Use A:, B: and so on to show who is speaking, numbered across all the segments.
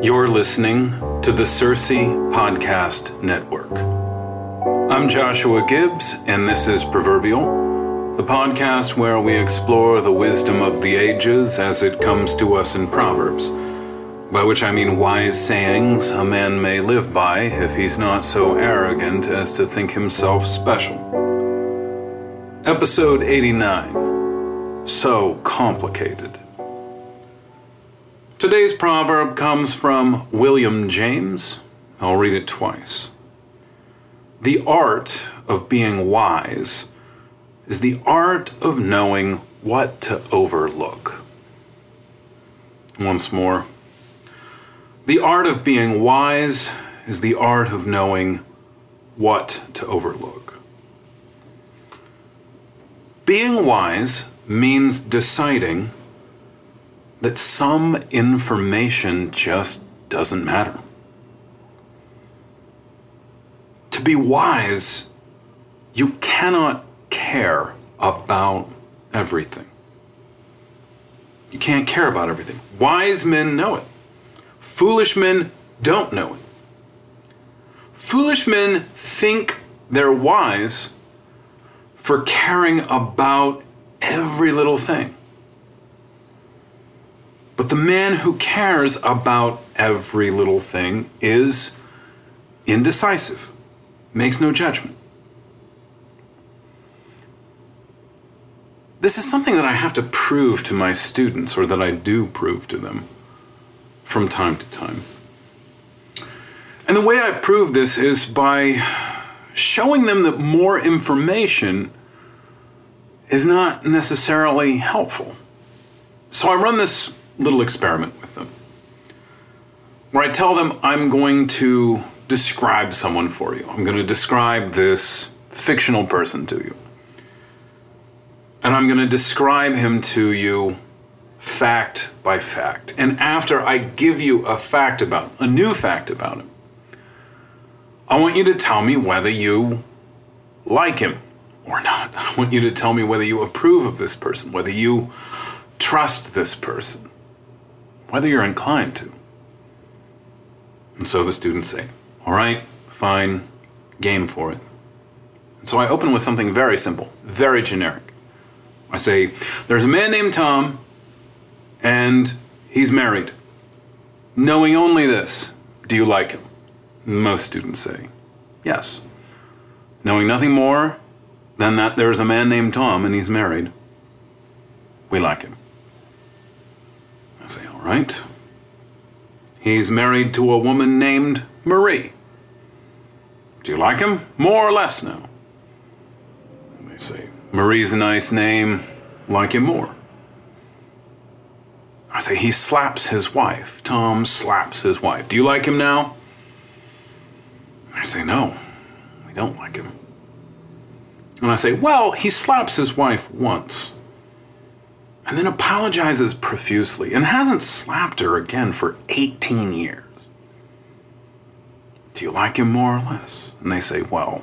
A: You're listening to the Circe Podcast Network. I'm Joshua Gibbs, and this is Proverbial, the podcast where we explore the wisdom of the ages as it comes to us in Proverbs, by which I mean wise sayings a man may live by if he's not so arrogant as to think himself special. Episode 89 So Complicated. Today's proverb comes from William James. I'll read it twice. The art of being wise is the art of knowing what to overlook. Once more. The art of being wise is the art of knowing what to overlook. Being wise means deciding that some information just doesn't matter. To be wise, you cannot care about everything. You can't care about everything. Wise men know it. Foolish men don't know it. Foolish men think they're wise for caring about every little thing. But the man who cares about every little thing is indecisive, makes no judgment. This is something that I have to prove to my students, or that I do prove to them from time to time. And the way I prove this is by showing them that more information is not necessarily helpful. So I run this little experiment with them where I tell them I'm going to describe someone for you. I'm going to describe this fictional person to you. And I'm going to describe him to you fact by fact. And after I give you a fact about a new fact about him, I want you to tell me whether you like him or not. I want you to tell me whether you approve of this person, whether you trust this person, whether you're inclined to. And so the students say, All right, fine, game for it. And so I open with something very simple, very generic. I say, There's a man named Tom, and he's married. Knowing only this, do you like him? Most students say, Yes. Knowing nothing more than that there's a man named Tom and he's married, we like him. All right. He's married to a woman named Marie. Do you like him? More or less now? They say, Marie's a nice name, like him more. I say, he slaps his wife. Tom slaps his wife. Do you like him now? I say, no, we don't like him. And I say, well, he slaps his wife once. And then apologizes profusely and hasn't slapped her again for 18 years. Do you like him more or less? And they say, Well,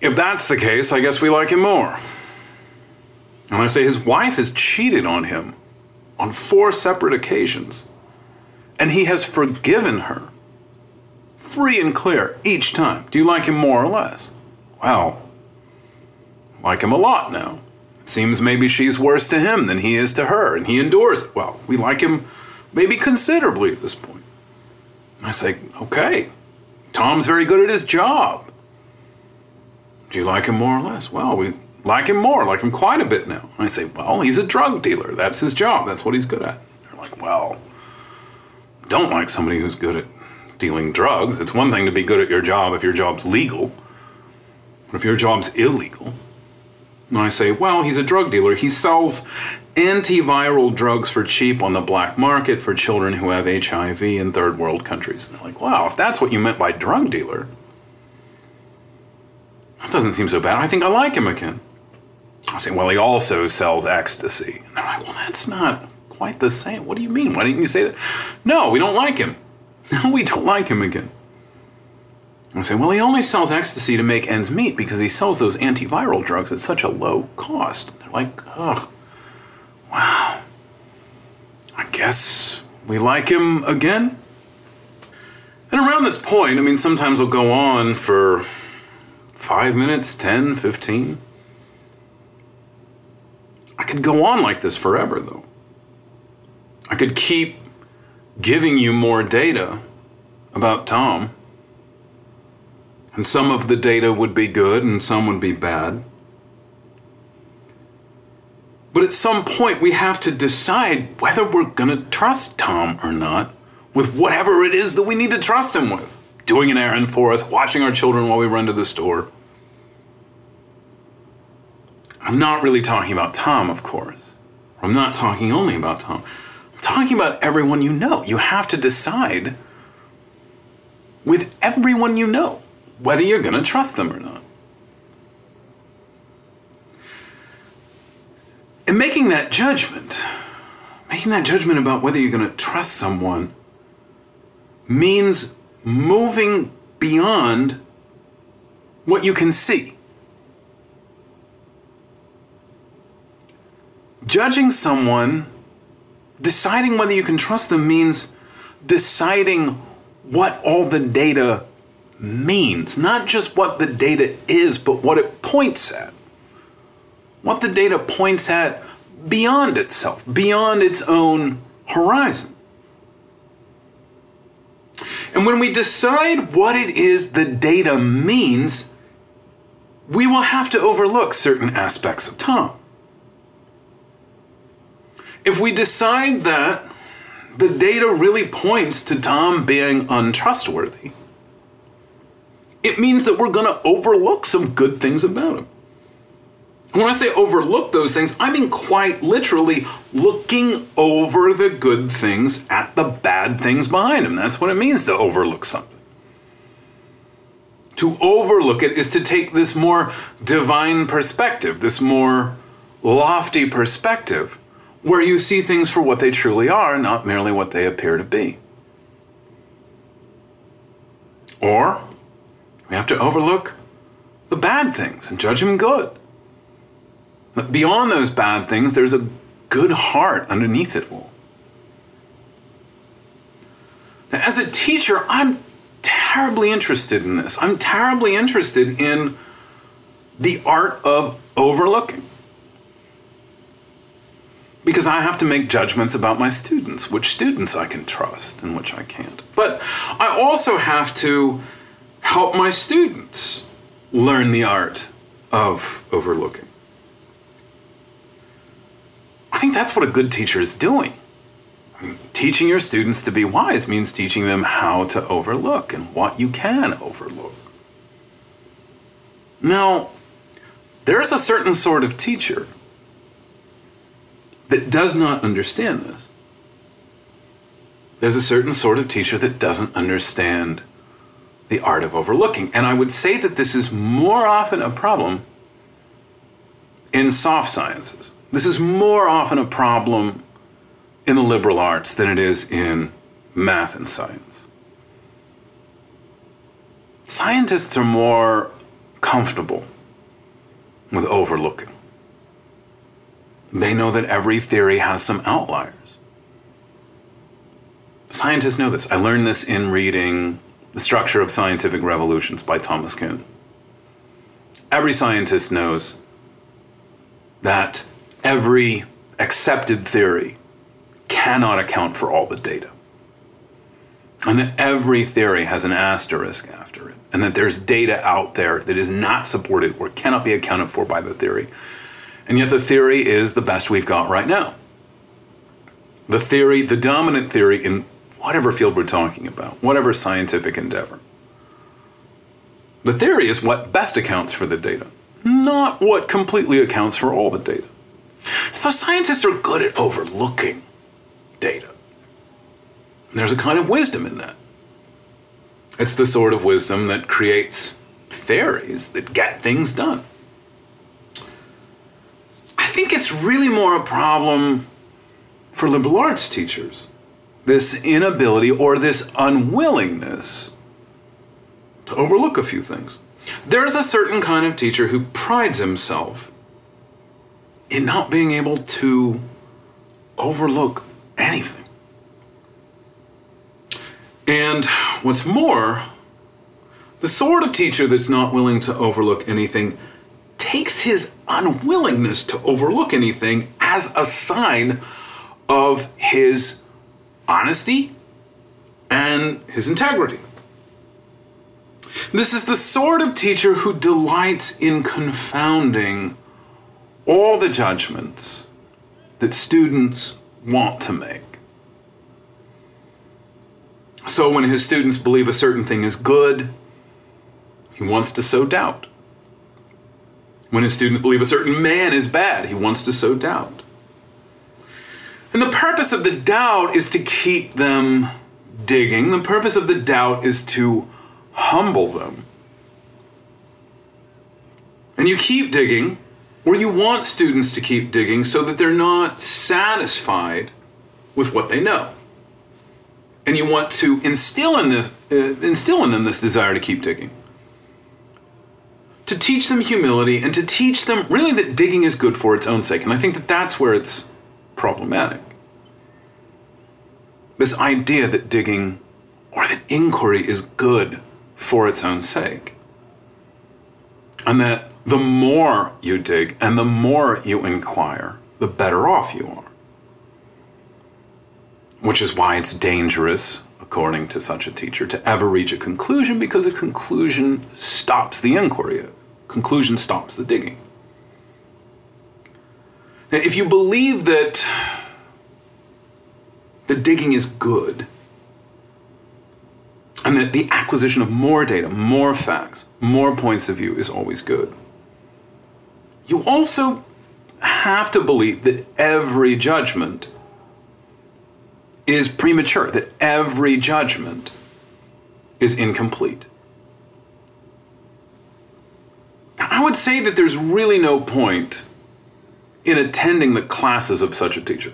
A: if that's the case, I guess we like him more. And I say, His wife has cheated on him on four separate occasions, and he has forgiven her free and clear each time. Do you like him more or less? Well, like him a lot now. Seems maybe she's worse to him than he is to her, and he endures it. Well, we like him maybe considerably at this point. I say, okay, Tom's very good at his job. Do you like him more or less? Well, we like him more, like him quite a bit now. I say, well, he's a drug dealer. That's his job. That's what he's good at. They're like, well, don't like somebody who's good at dealing drugs. It's one thing to be good at your job if your job's legal. But if your job's illegal, and I say, well, he's a drug dealer. He sells antiviral drugs for cheap on the black market for children who have HIV in third world countries. And they're like, wow, if that's what you meant by drug dealer, that doesn't seem so bad. I think I like him again. I say, well, he also sells ecstasy. And they're like, well, that's not quite the same. What do you mean? Why didn't you say that? No, we don't like him. No, we don't like him again. I say, well, he only sells ecstasy to make ends meet because he sells those antiviral drugs at such a low cost. They're like, ugh, wow. I guess we like him again. And around this point, I mean, sometimes we'll go on for five minutes, 10, 15. I could go on like this forever, though. I could keep giving you more data about Tom and some of the data would be good and some would be bad. But at some point, we have to decide whether we're going to trust Tom or not with whatever it is that we need to trust him with. Doing an errand for us, watching our children while we run to the store. I'm not really talking about Tom, of course. I'm not talking only about Tom. I'm talking about everyone you know. You have to decide with everyone you know whether you're going to trust them or not. And making that judgment, making that judgment about whether you're going to trust someone means moving beyond what you can see. Judging someone, deciding whether you can trust them means deciding what all the data means, not just what the data is, but what it points at. What the data points at beyond itself, beyond its own horizon. And when we decide what it is the data means, we will have to overlook certain aspects of Tom. If we decide that the data really points to Tom being untrustworthy, it means that we're going to overlook some good things about him. When I say overlook those things, I mean quite literally looking over the good things at the bad things behind him. That's what it means to overlook something. To overlook it is to take this more divine perspective, this more lofty perspective, where you see things for what they truly are, not merely what they appear to be. Or we have to overlook the bad things and judge them good. But beyond those bad things, there's a good heart underneath it all. Now, as a teacher, I'm terribly interested in this. I'm terribly interested in the art of overlooking. Because I have to make judgments about my students, which students I can trust and which I can't. But I also have to help my students learn the art of overlooking. I think that's what a good teacher is doing. teaching your students to be wise means teaching them how to overlook and what you can overlook. Now, there's a certain sort of teacher that does not understand this. There's a certain sort of teacher that doesn't understand the art of overlooking. And I would say that this is more often a problem in soft sciences. This is more often a problem in the liberal arts than it is in math and science. Scientists are more comfortable with overlooking. They know that every theory has some outliers. Scientists know this. I learned this in reading The Structure of Scientific Revolutions by Thomas Kuhn. Every scientist knows that every accepted theory cannot account for all the data. And that every theory has an asterisk after it. And that there's data out there that is not supported or cannot be accounted for by the theory. And yet the theory is the best we've got right now. The theory, the dominant theory in whatever field we're talking about, whatever scientific endeavor. The theory is what best accounts for the data, not what completely accounts for all the data. So scientists are good at overlooking data. And there's a kind of wisdom in that. It's the sort of wisdom that creates theories that get things done. I think it's really more a problem for liberal arts teachers this inability or this unwillingness to overlook a few things. There's a certain kind of teacher who prides himself in not being able to overlook anything. And what's more, the sort of teacher that's not willing to overlook anything takes his unwillingness to overlook anything as a sign of his honesty and his integrity. This is the sort of teacher who delights in confounding all the judgments that students want to make. So when his students believe a certain thing is good, he wants to sow doubt. When his students believe a certain man is bad, he wants to sow doubt. And the purpose of the doubt is to keep them digging. The purpose of the doubt is to humble them. And you keep digging, or you want students to keep digging so that they're not satisfied with what they know. And you want to instill in, the, uh, instill in them this desire to keep digging. To teach them humility and to teach them really that digging is good for its own sake. And I think that that's where it's problematic. This idea that digging or that inquiry is good for its own sake. And that the more you dig and the more you inquire, the better off you are. Which is why it's dangerous, according to such a teacher, to ever reach a conclusion because a conclusion stops the inquiry, a conclusion stops the digging. Now, if you believe that the digging is good. And that the acquisition of more data, more facts, more points of view is always good. You also have to believe that every judgment is premature, that every judgment is incomplete. I would say that there's really no point in attending the classes of such a teacher.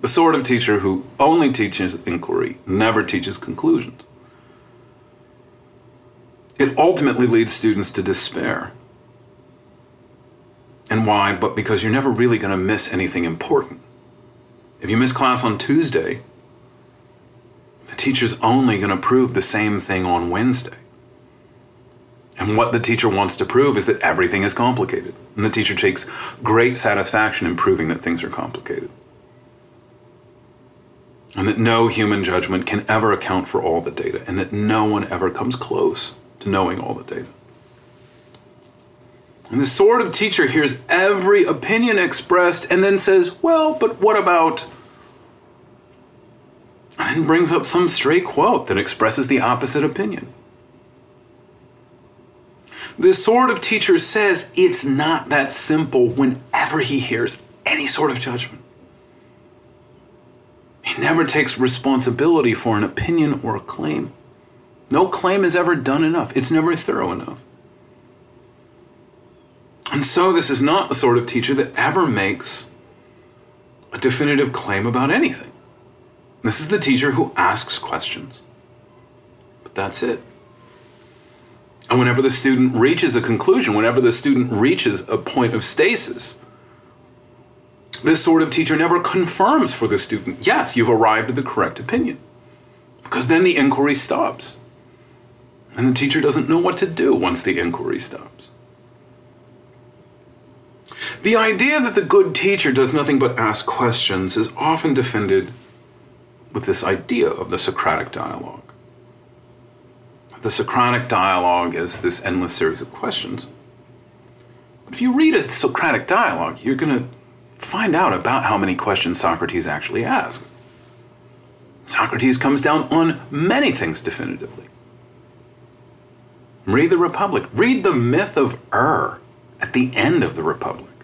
A: The sort of teacher who only teaches inquiry, never teaches conclusions. It ultimately leads students to despair. And why? But because you're never really going to miss anything important. If you miss class on Tuesday, the teacher's only going to prove the same thing on Wednesday. And what the teacher wants to prove is that everything is complicated. And the teacher takes great satisfaction in proving that things are complicated and that no human judgment can ever account for all the data, and that no one ever comes close to knowing all the data. And the sort of teacher hears every opinion expressed and then says, well, but what about? And brings up some stray quote that expresses the opposite opinion. This sort of teacher says it's not that simple whenever he hears any sort of judgment. He never takes responsibility for an opinion or a claim. No claim is ever done enough, it's never thorough enough. And so, this is not the sort of teacher that ever makes a definitive claim about anything. This is the teacher who asks questions. But that's it. And whenever the student reaches a conclusion, whenever the student reaches a point of stasis, this sort of teacher never confirms for the student, yes, you've arrived at the correct opinion. Because then the inquiry stops. And the teacher doesn't know what to do once the inquiry stops. The idea that the good teacher does nothing but ask questions is often defended with this idea of the Socratic dialogue. The Socratic dialogue is this endless series of questions. But if you read a Socratic dialogue, you're going to find out about how many questions Socrates actually asks. Socrates comes down on many things definitively. Read the Republic. Read the myth of Ur at the end of the Republic.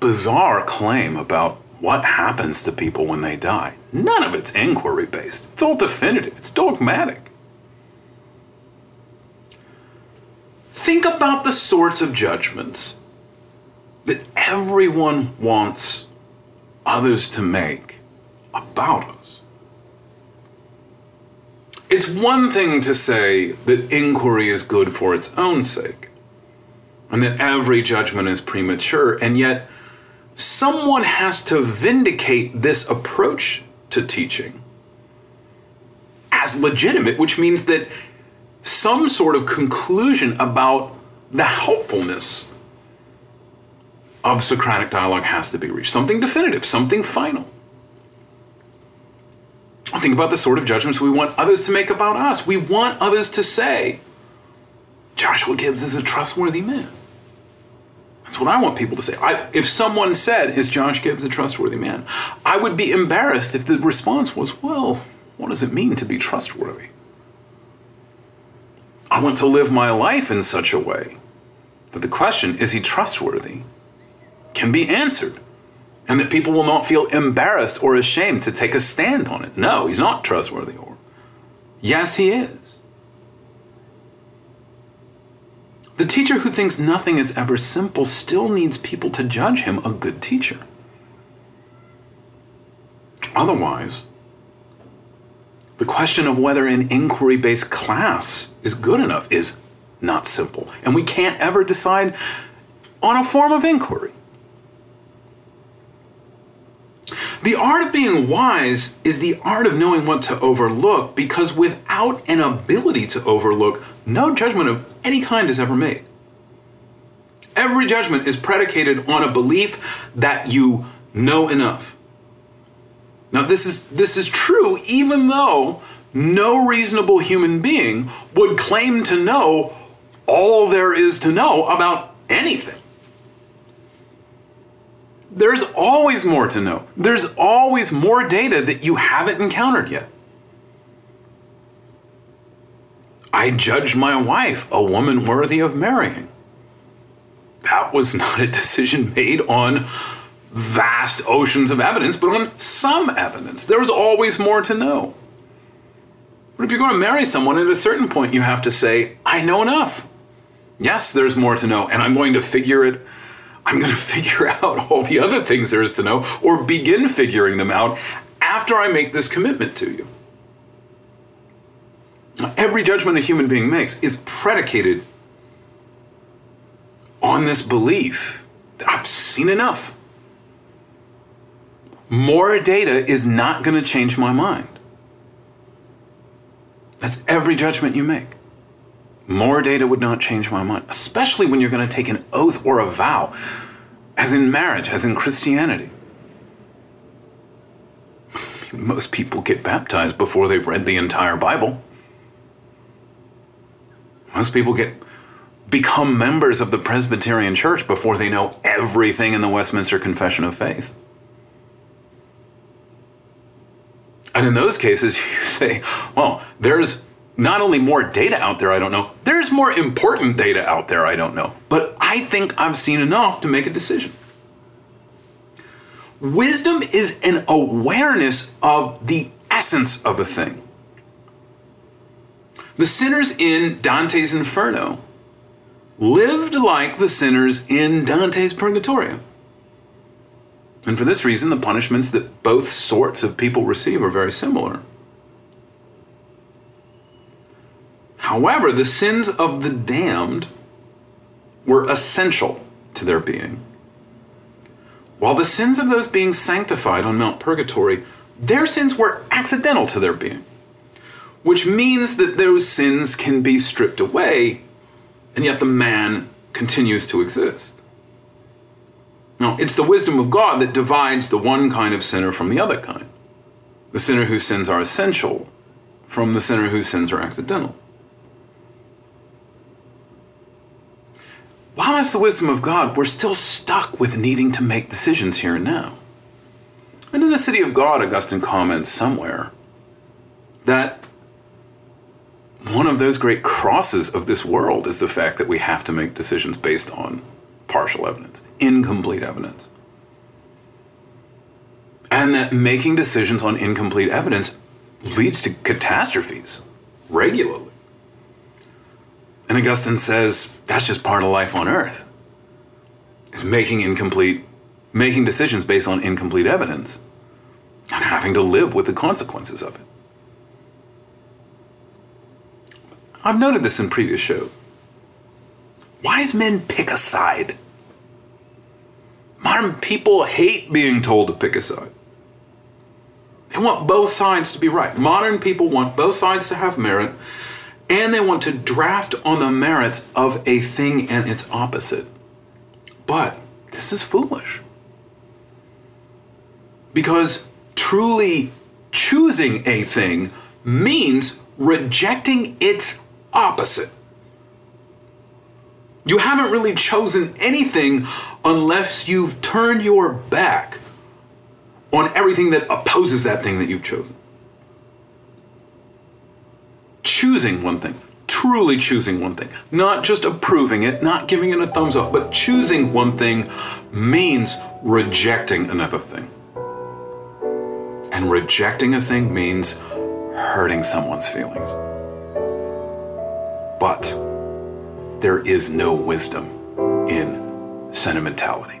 A: Bizarre claim about what happens to people when they die. None of it's inquiry based, it's all definitive, it's dogmatic. Think about the sorts of judgments that everyone wants others to make about us. It's one thing to say that inquiry is good for its own sake, and that every judgment is premature, and yet someone has to vindicate this approach to teaching as legitimate, which means that some sort of conclusion about the helpfulness of Socratic dialogue has to be reached. Something definitive, something final. Think about the sort of judgments we want others to make about us. We want others to say, Joshua Gibbs is a trustworthy man. That's what I want people to say. I, if someone said, Is Josh Gibbs a trustworthy man? I would be embarrassed if the response was, Well, what does it mean to be trustworthy? I want to live my life in such a way that the question, Is he trustworthy? can be answered. And that people will not feel embarrassed or ashamed to take a stand on it. No, he's not trustworthy. Or, yes, he is. The teacher who thinks nothing is ever simple still needs people to judge him a good teacher. Otherwise, the question of whether an inquiry based class is good enough is not simple. And we can't ever decide on a form of inquiry. The art of being wise is the art of knowing what to overlook because without an ability to overlook, no judgment of any kind is ever made. Every judgment is predicated on a belief that you know enough. Now this is this is true even though no reasonable human being would claim to know all there is to know about anything. There's always more to know. There's always more data that you haven't encountered yet. I judged my wife a woman worthy of marrying. That was not a decision made on vast oceans of evidence, but on some evidence. There's always more to know. But if you're going to marry someone, at a certain point, you have to say, I know enough. Yes, there's more to know, and I'm going to figure it I'm going to figure out all the other things there is to know or begin figuring them out after I make this commitment to you. Every judgment a human being makes is predicated on this belief that I've seen enough. More data is not going to change my mind. That's every judgment you make. More data would not change my mind, especially when you're going to take an oath or a vow, as in marriage, as in Christianity. Most people get baptized before they've read the entire Bible. Most people get become members of the Presbyterian Church before they know everything in the Westminster Confession of Faith. And in those cases, you say, well, there's not only more data out there I don't know, there's more important data out there I don't know. But I think I've seen enough to make a decision. Wisdom is an awareness of the essence of a thing. The sinners in Dante's Inferno lived like the sinners in Dante's Purgatorio. And for this reason, the punishments that both sorts of people receive are very similar. However, the sins of the damned were essential to their being. While the sins of those being sanctified on Mount Purgatory, their sins were accidental to their being, which means that those sins can be stripped away, and yet the man continues to exist. Now, it's the wisdom of God that divides the one kind of sinner from the other kind. The sinner whose sins are essential from the sinner whose sins are accidental. While that's the wisdom of God, we're still stuck with needing to make decisions here and now. And in the city of God, Augustine comments somewhere that one of those great crosses of this world is the fact that we have to make decisions based on partial evidence, incomplete evidence. And that making decisions on incomplete evidence leads to catastrophes regularly. And Augustine says that's just part of life on earth. Is making incomplete making decisions based on incomplete evidence and having to live with the consequences of it. I've noted this in previous shows. Wise men pick a side. Modern people hate being told to pick a side. They want both sides to be right. Modern people want both sides to have merit, and they want to draft on the merits of a thing and its opposite. But this is foolish. Because truly choosing a thing means rejecting its opposite. You haven't really chosen anything unless you've turned your back on everything that opposes that thing that you've chosen. Choosing one thing, truly choosing one thing, not just approving it, not giving it a thumbs up, but choosing one thing means rejecting another thing. And rejecting a thing means hurting someone's feelings. But there is no wisdom in sentimentality.